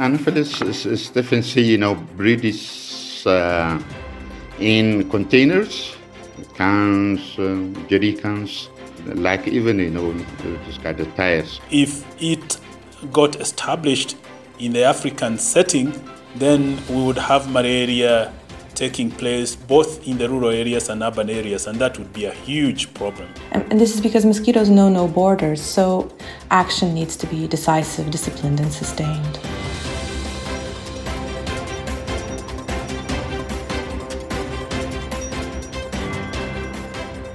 Anopheles stephensi, you know, breeds uh, in containers, cans, uh, jerry cans, like even, you know, this kind of tires. If it got established in the African setting, then we would have malaria taking place both in the rural areas and urban areas, and that would be a huge problem. And, and this is because mosquitoes know no borders, so action needs to be decisive, disciplined, and sustained.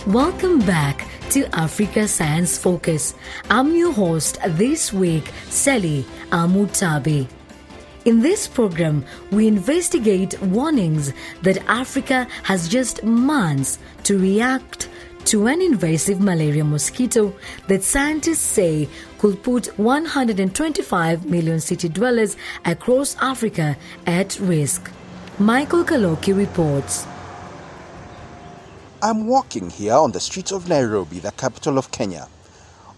Welcome back to Africa Science Focus. I'm your host this week, Sally Amutabi. In this program, we investigate warnings that Africa has just months to react to an invasive malaria mosquito that scientists say could put 125 million city dwellers across Africa at risk. Michael Kaloki reports. I'm walking here on the streets of Nairobi, the capital of Kenya.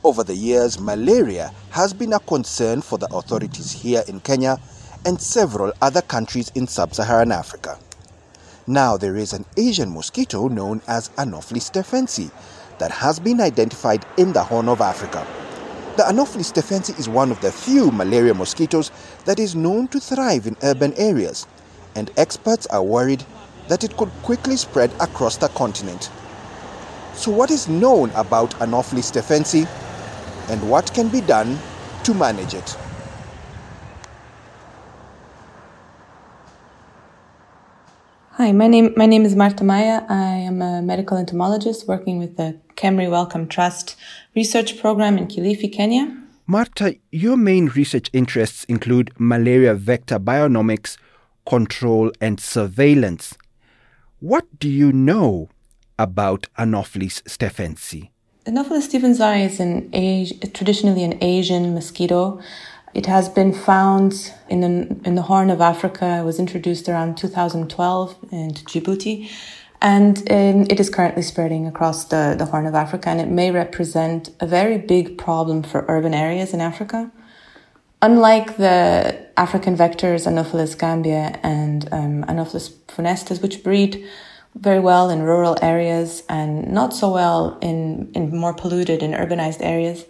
Over the years, malaria has been a concern for the authorities here in Kenya and several other countries in sub Saharan Africa. Now, there is an Asian mosquito known as Anopheles stephensi that has been identified in the Horn of Africa. The Anopheles stephensi is one of the few malaria mosquitoes that is known to thrive in urban areas, and experts are worried that it could quickly spread across the continent. So, what is known about Anopheles stephensi and what can be done to manage it? Hi, my name my name is Marta Maia. I am a medical entomologist working with the KEMRI Wellcome Trust research program in Kilifi, Kenya. Marta, your main research interests include malaria vector bionomics, control, and surveillance. What do you know about Anopheles stephensi? Anopheles stephensi is an traditionally an Asian mosquito. It has been found in the, in the Horn of Africa. It was introduced around 2012 into Djibouti. And um, it is currently spreading across the, the Horn of Africa, and it may represent a very big problem for urban areas in Africa. Unlike the African vectors Anopheles gambiae and um, Anopheles funestus, which breed very well in rural areas and not so well in, in more polluted and urbanized areas,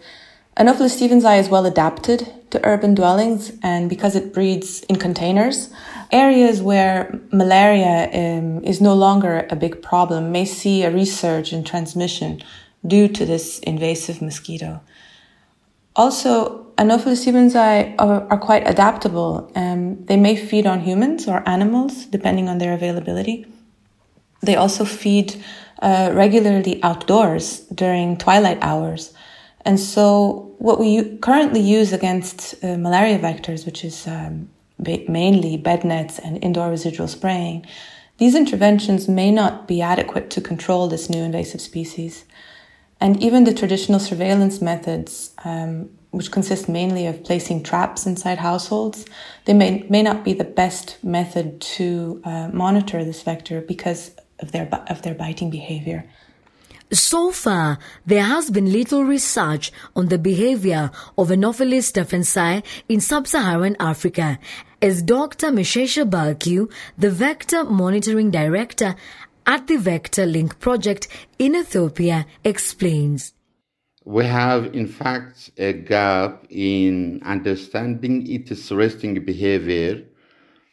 Anopheles stephensi is well adapted to urban dwellings, and because it breeds in containers, areas where malaria um, is no longer a big problem may see a resurge in transmission due to this invasive mosquito. Also, Anopheles stephensi are, are quite adaptable. Um, they may feed on humans or animals, depending on their availability. They also feed uh, regularly outdoors during twilight hours. And so, what we currently use against uh, malaria vectors, which is um, mainly bed nets and indoor residual spraying, these interventions may not be adequate to control this new invasive species. And even the traditional surveillance methods, um, which consist mainly of placing traps inside households, they may, may not be the best method to uh, monitor this vector because of their, of their biting behavior. So far, there has been little research on the behavior of Anopheles stephensi in sub-Saharan Africa, as Dr. Meshesha Balkew, the Vector Monitoring Director at the Vector Link project in Ethiopia, explains. We have, in fact, a gap in understanding its resting behavior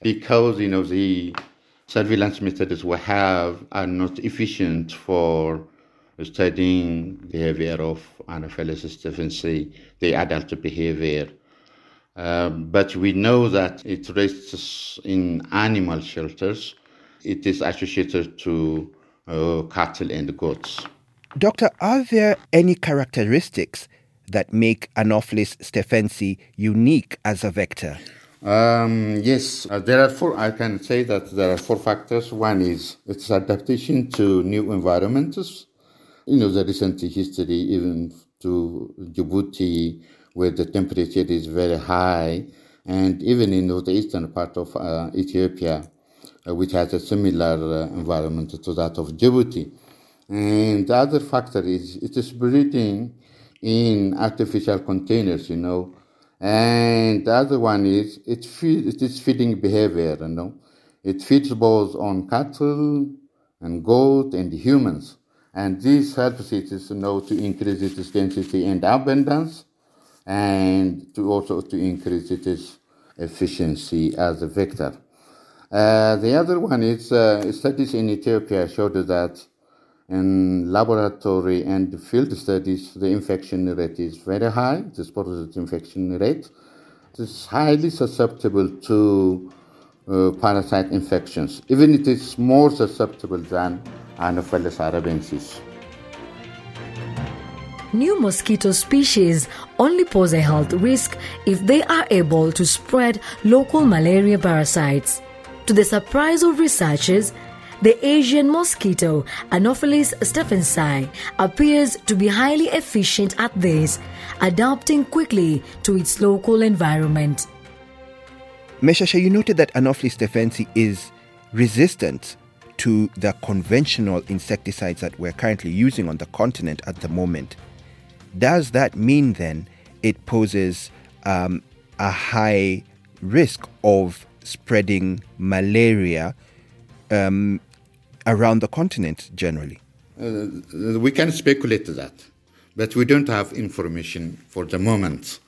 because, you know, the surveillance methods we have are not efficient for studying the behavior of Anopheles stephensi, the adult behavior. Um, but we know that it rests in animal shelters. It is associated to uh, cattle and goats. Doctor, are there any characteristics that make Anopheles stephensi unique as a vector? Um, yes, uh, there are four. I can say that there are four factors. One is its adaptation to new environments you know, the recent history, even to Djibouti, where the temperature is very high, and even in the eastern part of uh, Ethiopia, uh, which has a similar uh, environment to that of Djibouti. And the other factor is it is breeding in artificial containers, you know, And the other one is it, feed, it is feeding behavior, you know. It feeds both on cattle and goat and humans. And this helps it you know, to increase its density and abundance and to also to increase its efficiency as a vector. Uh, the other one is uh, studies in Ethiopia showed that in laboratory and field studies, the infection rate is very high, the sporozoite infection rate. It's highly susceptible to uh, parasite infections, even it is more susceptible than Anopheles arabiensis. New mosquito species only pose a health risk if they are able to spread local malaria parasites. To the surprise of researchers, the Asian mosquito, Anopheles stephensi, appears to be highly efficient at this, adapting quickly to its local environment. Meshesha, you noted that Anopheles stephensi is resistant to the conventional insecticides that we're currently using on the continent at the moment. Does that mean then it poses um, a high risk of spreading malaria um, around the continent generally? Uh, we can speculate that, but we don't have information for the moment.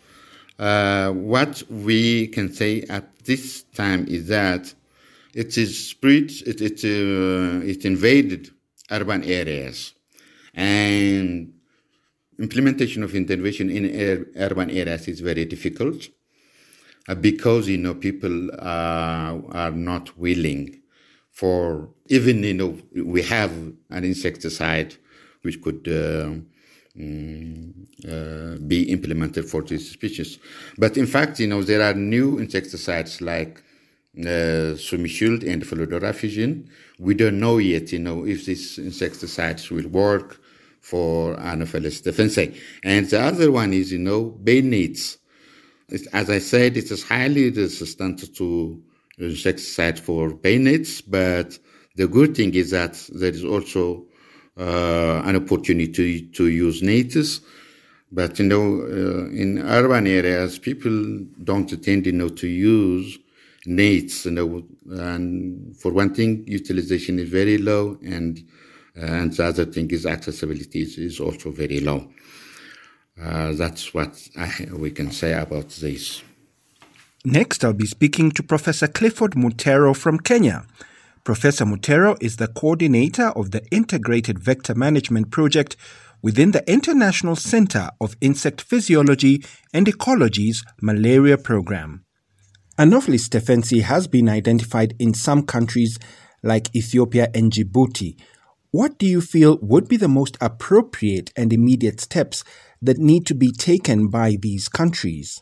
Uh, what we can say at this time is that it is spread, it, it, uh, it invaded urban areas, and implementation of intervention in urban areas is very difficult uh, because you know people uh, are not willing for even you know we have an insecticide which could uh, mm, uh, be implemented for these species, but in fact you know there are new insecticides like uh, Sumishield and Fludora Fusion. We don't know yet you know if these insecticides will work for Anopheles stephensi. And the other one is, you know, bed nets. As I said, it is highly resistant to insecticide for bed nets, but the good thing is that there is also uh, an opportunity to, to use natives. But, you know, uh, in urban areas, people don't tend, you know, to use nets, you know, and for one thing, utilization is very low and and the other thing is accessibility is, is also very low. Uh, that's what I, we can say about this. Next, I'll be speaking to Professor Clifford Mutero from Kenya. Professor Mutero is the coordinator of the Integrated Vector Management Project within the International Center of Insect Physiology and Ecology's malaria program. Anopheles stephensi has been identified in some countries like Ethiopia and Djibouti, what do you feel would be the most appropriate and immediate steps that need to be taken by these countries?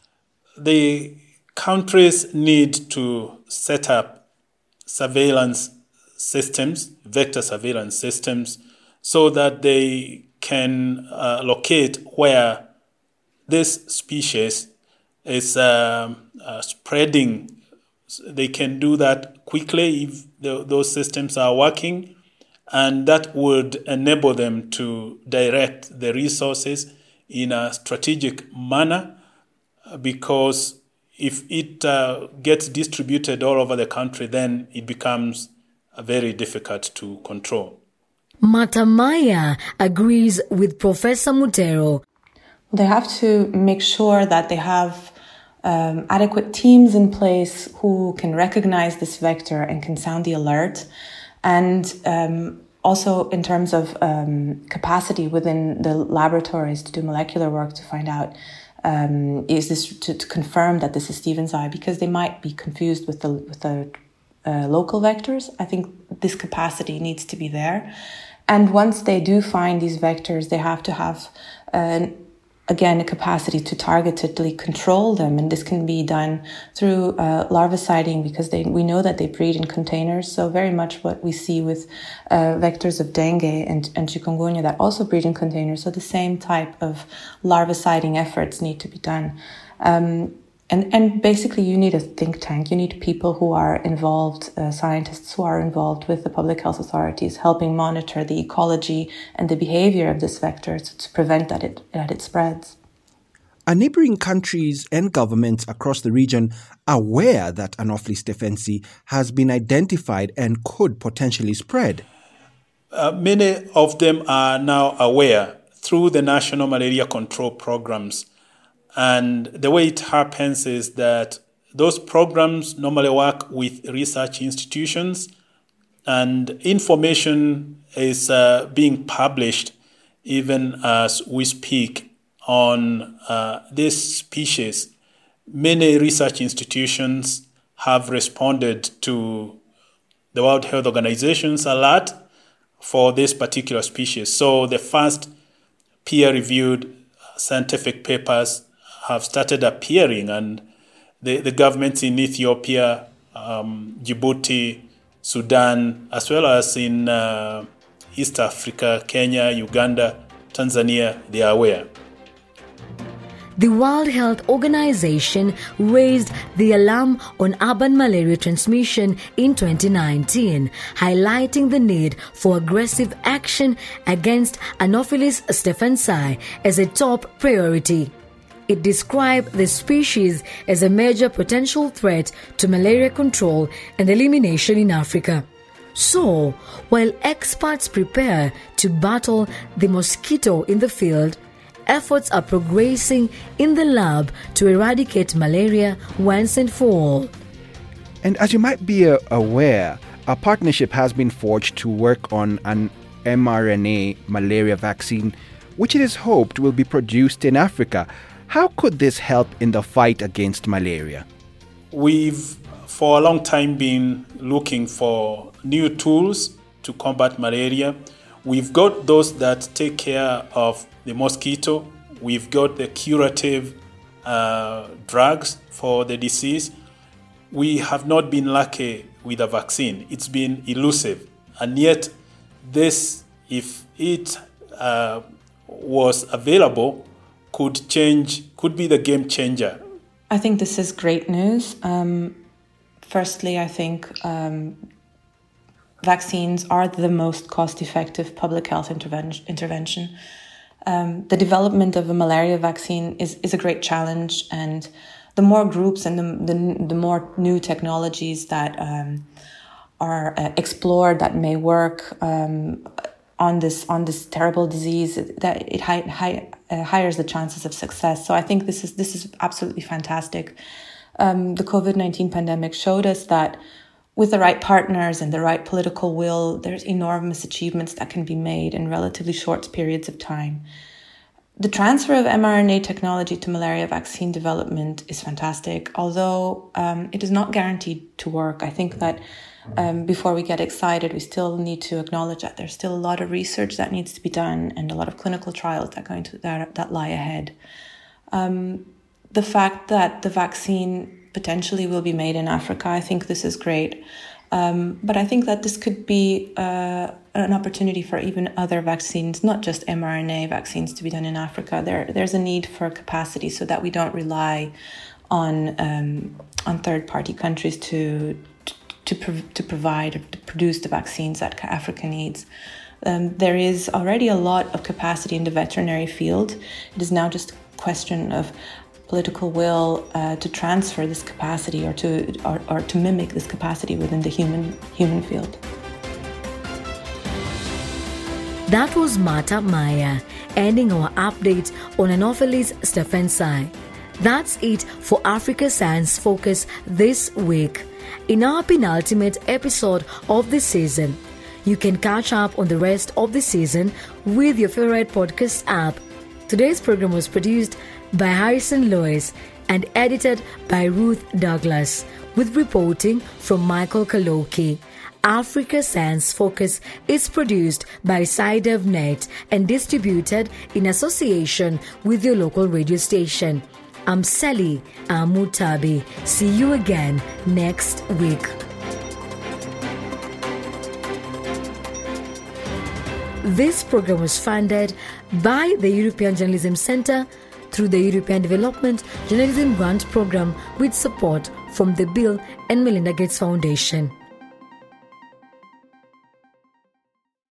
The countries need to set up surveillance systems, vector surveillance systems, so that they can uh, locate where this species is uh, uh, spreading. They can do that quickly if the, those systems are working and that would enable them to direct the resources in a strategic manner because if it uh, gets distributed all over the country, then it becomes very difficult to control. Marta Maia agrees with Professor Mutero. They have to make sure that they have um, adequate teams in place who can recognize this vector and can sound the alert and um, also in terms of um, capacity within the laboratories to do molecular work to find out um, is this to, to, confirm that this is stephensi because they might be confused with the with the uh, local vectors. I think this capacity needs to be there, and once they do find these vectors, they have to have an again a capacity to targetedly control them. And this can be done through uh, larviciding because they, we know that they breed in containers. So very much what we see with uh, vectors of dengue and, and chikungunya that also breed in containers. So the same type of larviciding efforts need to be done. Um, and and basically you need a think tank you need people who are involved uh, scientists who are involved with the public health authorities helping monitor the ecology and the behavior of this vector to prevent that it that it spreads Are neighboring countries and governments across the region aware that Anopheles stephensi has been identified and could potentially spread? Uh, many of them are now aware through the national malaria control programs. And the way it happens is that those programs normally work with research institutions, and information is uh, being published even as we speak on uh, this species, many research institutions have responded to the World Health Organization's alert for this particular species. So the first peer reviewed scientific papers have started appearing, and the, the governments in Ethiopia, um, Djibouti, Sudan, as well as in uh, East Africa, Kenya, Uganda, Tanzania, they are aware the World Health Organization raised the alarm on urban malaria transmission in 2019, highlighting the need for aggressive action against Anopheles stephensi as a top priority. It described the species as a major potential threat to malaria control and elimination in Africa. So, while experts prepare to battle the mosquito in the field, efforts are progressing in the lab to eradicate malaria once and for all. And as you might be uh, aware, a partnership has been forged to work on an mRNA malaria vaccine, which it is hoped will be produced in Africa. How could this help in the fight against malaria? We've for a long time been looking for new tools to combat malaria. We've got those that take care of the mosquito. We've got the curative uh, drugs for the disease. We have not been lucky with a vaccine. It's been elusive. And yet, this, if it uh, was available, could change, could be the game changer. I think this is great news. Um, firstly, I think um, vaccines are the most cost effective public health interven- intervention um, the development of a malaria vaccine is, is a great challenge. And the more groups and the, the, the more new technologies that um, are uh, explored that may work um, on this on this terrible disease, that it high, high, uh, higher the chances of success. So I think this is this is absolutely fantastic. Um, the COVID nineteen pandemic showed us that with the right partners and the right political will, there's enormous achievements that can be made in relatively short periods of time. The transfer of mRNA technology to malaria vaccine development is fantastic, although um, it is not guaranteed to work. I think that um, before we get excited, we still need to acknowledge that there's still a lot of research that needs to be done and a lot of clinical trials that going to that, that lie ahead. Um, the fact that the vaccine potentially will be made in Africa. I think this is great. Um, but I think that this could be uh, an opportunity for even other vaccines, not just mRNA vaccines, to be done in Africa. There, there's a need for capacity so that we don't rely on um, on third party countries to to to provide to produce the vaccines that Africa needs. Um, there is already a lot of capacity in the veterinary field. It is now just a question of political will uh, to transfer this capacity or to or, or to mimic this capacity within the human human field. That was Marta Maia ending our update on Anopheles stephensi. That's it for Africa Science Focus this week. In our penultimate episode of the season, you can catch up on the rest of the season with your favorite podcast app. Today's program was produced by Harrison Lewis and edited by Ruth Douglas, with reporting from Michael Kaloki. Africa Science Focus is produced by SciDevNet and distributed in association with your local radio station. I'm Sally Amutabi. See you again next week. This program was funded by the European Journalism Centre through the European Development Journalism Grant Program with support from the Bill and Melinda Gates Foundation.